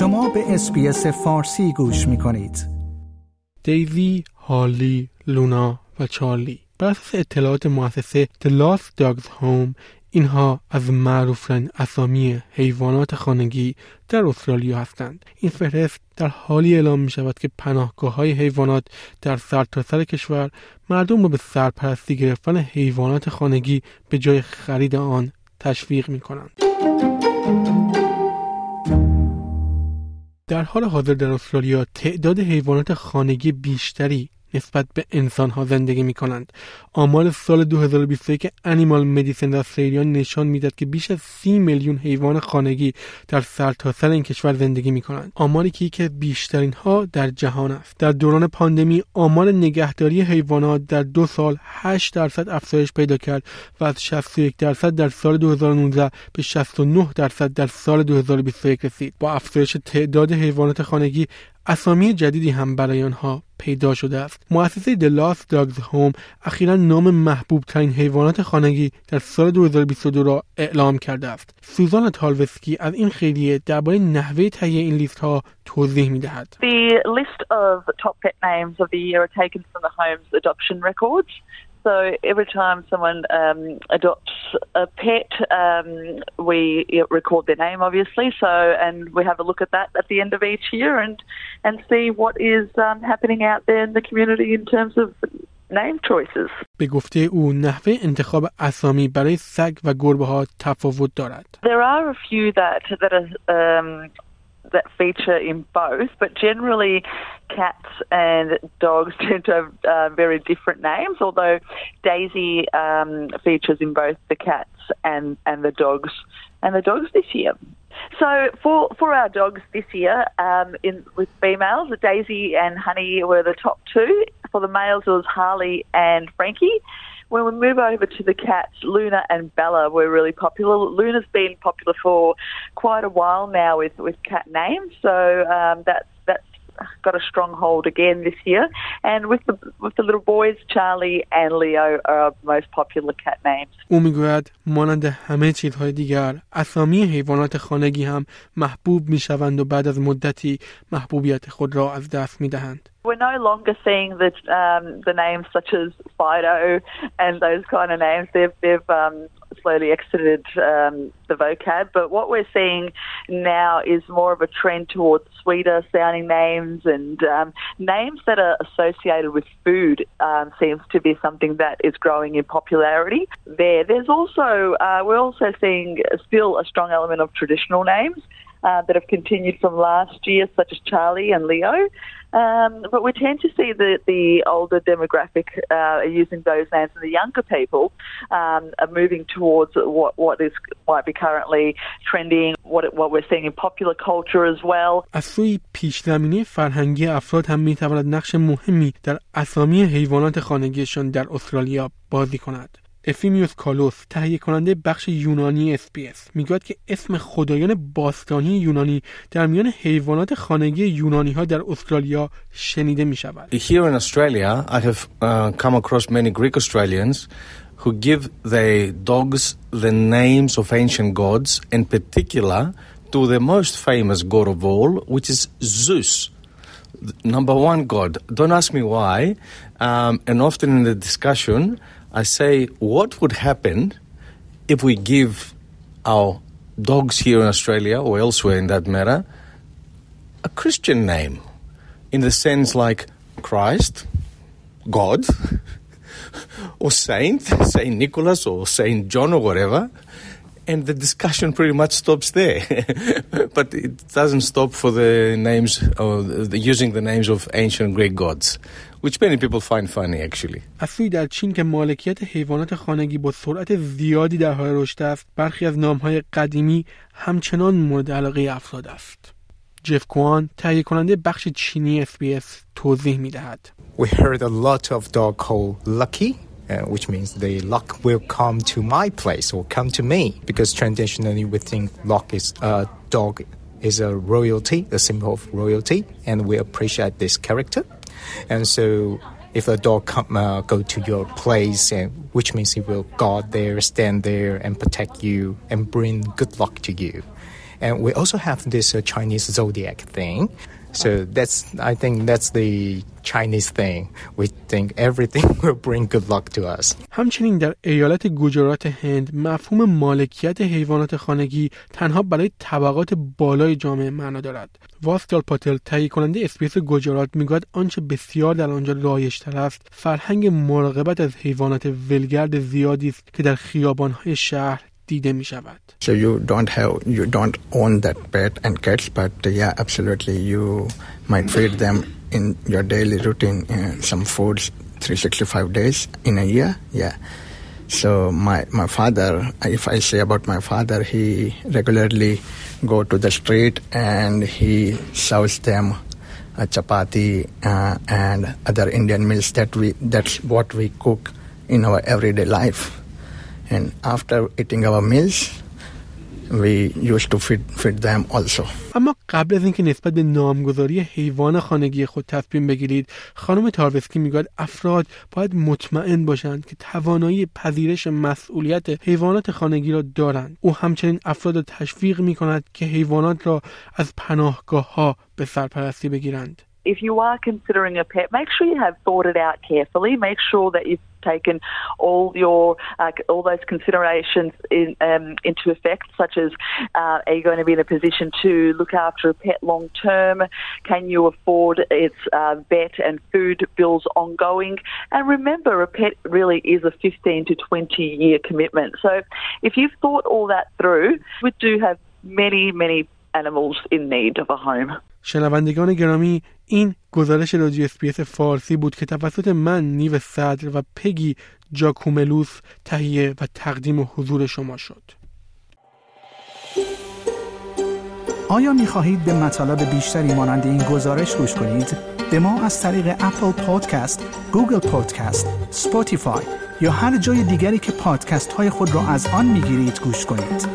شما به اسپیس فارسی گوش می کنید. دیوی، هالی، لونا و چارلی بر اساس اطلاعات مؤسسه The Lost Dogs Home اینها از معروفترین اسامی حیوانات خانگی در استرالیا هستند این فهرست در حالی اعلام می شود که پناهگاه های حیوانات در سرتاسر سر کشور مردم را به سرپرستی گرفتن حیوانات خانگی به جای خرید آن تشویق می کنند. در حال حاضر در استرالیا تعداد حیوانات خانگی بیشتری نسبت به انسان ها زندگی می کنند. آمار سال 2021 انیمال مدیسن استرالیا نشان می‌داد که بیش از 30 میلیون حیوان خانگی در سرتاسر سر این کشور زندگی می کنند. آماری که یکی بیشترین ها در جهان است. در دوران پاندمی آمار نگهداری حیوانات در دو سال 8 درصد افزایش پیدا کرد و از 61 درصد در سال 2019 به 69 درصد در سال 2021 رسید. با افزایش تعداد حیوانات خانگی اسامی جدیدی هم برای آنها پیدا شده است. مؤسسه The Lost Dogs Home اخیرا نام محبوب ترین حیوانات خانگی در سال 2022 را اعلام کرده است. سوزان تالوسکی از این خیریه درباره نحوه تهیه این لیست ها توضیح می دهد The list of top pet names of the year are taken from the Home's adoption records. So every time someone um, adopts a pet, um, we record their name, obviously. So and we have a look at that at the end of each year and and see what is um, happening out there in the community in terms of name choices. به گفته او نحوه انتخاب اسامی برای سگ و گربه ها تفاوت دارد. There are a few that that are um, that feature in both, but generally cats and dogs tend to have uh, very different names, although Daisy um, features in both the cats and, and the dogs and the dogs this year. So for for our dogs this year, um, in with females, Daisy and Honey were the top two. For the males, it was Harley and Frankie. When we move over to the cats, Luna and Bella were really popular. Luna's been popular for quite a while now with, with cat names, so um, that's that's got a strong hold again this year. And with the with the little boys, Charlie and Leo are our most popular cat names. او میگوید مانند همه چیزهای دیگر اسامی حیوانات خانگی هم محبوب میشوند و بعد از مدتی محبوبیت خود را از دست میدهند. We're no longer seeing the um, the names such as Fido and those kind of names. They've they've um, slowly exited um, the vocab, but what we're seeing now is more of a trend towards sweeter sounding names and um, names that are associated with food. Um, seems to be something that is growing in popularity. There, there's also uh, we're also seeing still a strong element of traditional names Uh, that have continued from last year, such as Charlie and Leo. Um, but we tend to see the, the older demographic uh, using those names, and the younger people um, are moving towards what, what is might be currently trending, what, what we're seeing in popular culture as well. از سوی پیش زمینه فرهنگی افراد هم میتواند نقش مهمی در اسامی حیوانات خانگیشان در استرالیا بازی کند. افیمیوس کالوس تهیه کننده بخش یونانی اسپیس می‌گوید که اسم خدایان باستانی یونانی در میان حیوانات خانگی یونانی ها در استرالیا شنیده می شود. Here in Australia I have uh, come across many Greek Australians who give their dogs the names of ancient gods in particular to the most famous god of all which is Zeus. Number one god. Don't ask me why. Um, and often in the discussion I say, what would happen if we give our dogs here in Australia or elsewhere in that matter a Christian name in the sense like Christ, God, or Saint, Saint Nicholas or Saint John or whatever, and the discussion pretty much stops there. but it doesn't stop for the names or the, using the names of ancient Greek gods. Which many people find funny actually. افزوی در چین که مالکیت حیوانات خانگی با سرعت زیادی در حال رشد است برخی از نامهای قدیمی همچنان مورد علاقه افراد است جف کوان تهیه کننده بخش چینی SBS توضیح می دهد. We heard a lot of dog called Lucky Uh, which means the luck will come to my place or come to me because traditionally we think luck is a uh, dog is a royalty, a symbol of royalty, and we appreciate this character. And so if a dog come uh, go to your place and which means he will guard there stand there and protect you and bring good luck to you And we also have this uh, Chinese zodiac thing. So that's, I think that's the Chinese thing. We think everything will bring good luck to us. همچنین در ایالت گوجرات هند مفهوم مالکیت حیوانات خانگی تنها برای طبقات بالای جامعه معنا دارد. واستال پاتل تهیه کننده اسپیس گوجرات می‌گوید آنچه بسیار در آنجا رایجتر است فرهنگ مراقبت از حیوانات ولگرد زیادی است که در خیابانهای شهر دیده می شود. So you don't have you don't own that pet and cats, but uh, yeah, absolutely you might feed them in your daily routine uh, some foods 365 days in a year. Yeah. So my my father, if I say about my father, he regularly go to the street and he sells them a chapati uh, and other Indian meals that we that's what we cook in our everyday life. And after eating our meals, we used to feed, feed them also. اما قبل از اینکه نسبت به نامگذاری حیوان خانگی خود تصمیم بگیرید خانم تاروسکی می‌گوید افراد باید مطمئن باشند که توانایی پذیرش مسئولیت حیوانات خانگی را دارند او همچنین افراد را تشویق می کند که حیوانات را از پناهگاه ها به سرپرستی بگیرند if you are considering a pet, make sure you have thought it out carefully. Make sure that you've taken all your uh, all those considerations in, um, into effect, such as uh, are you going to be in a position to look after a pet long term? Can you afford its uh, vet and food bills ongoing? And remember, a pet really is a 15 to 20 year commitment. So if you've thought all that through, we do have many, many animals in need of a home. شنوندگان گرامی این گزارش رادیو اسپیس فارسی بود که توسط من نیو صدر و پگی جاکوملوس تهیه و تقدیم و حضور شما شد آیا می خواهید به مطالب بیشتری مانند این گزارش گوش کنید؟ به ما از طریق اپل پادکست، گوگل پادکست، سپوتیفای یا هر جای دیگری که پادکست های خود را از آن می گیرید گوش کنید؟